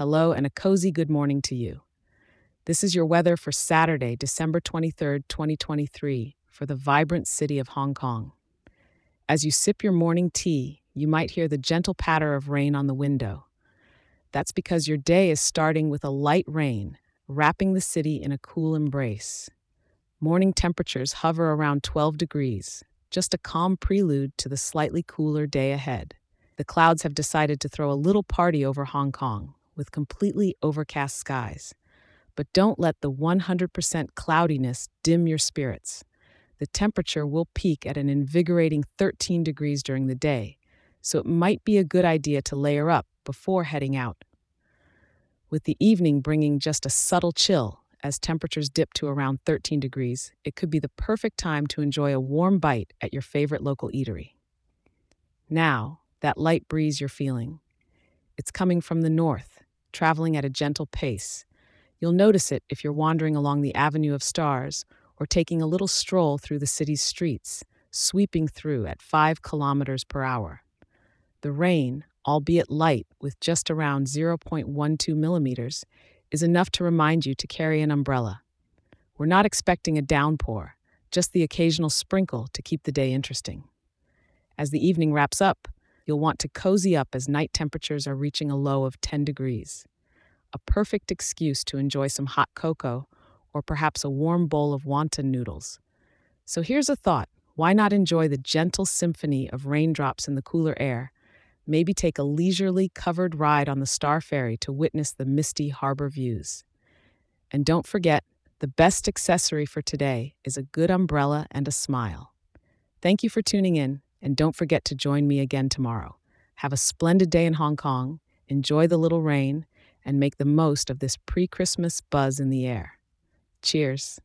hello, and a cozy good morning to you. This is your weather for Saturday, December 23rd, 2023, for the vibrant city of Hong Kong. As you sip your morning tea, you might hear the gentle patter of rain on the window. That's because your day is starting with a light rain, wrapping the city in a cool embrace. Morning temperatures hover around 12 degrees, just a calm prelude to the slightly cooler day ahead. The clouds have decided to throw a little party over Hong Kong with completely overcast skies. But don't let the 100% cloudiness dim your spirits. The temperature will peak at an invigorating 13 degrees during the day, so it might be a good idea to layer up before heading out. With the evening bringing just a subtle chill as temperatures dip to around 13 degrees, it could be the perfect time to enjoy a warm bite at your favorite local eatery. Now, that light breeze you're feeling. It's coming from the north, traveling at a gentle pace. You'll notice it if you're wandering along the Avenue of Stars or taking a little stroll through the city's streets, sweeping through at 5 kilometers per hour. The rain, albeit light with just around 0.12 millimeters, is enough to remind you to carry an umbrella. We're not expecting a downpour, just the occasional sprinkle to keep the day interesting. As the evening wraps up, you'll want to cozy up as night temperatures are reaching a low of 10 degrees. A perfect excuse to enjoy some hot cocoa or perhaps a warm bowl of wonton noodles. So here's a thought why not enjoy the gentle symphony of raindrops in the cooler air? Maybe take a leisurely covered ride on the Star Ferry to witness the misty harbor views. And don't forget, the best accessory for today is a good umbrella and a smile. Thank you for tuning in, and don't forget to join me again tomorrow. Have a splendid day in Hong Kong, enjoy the little rain, and make the most of this pre Christmas buzz in the air. Cheers.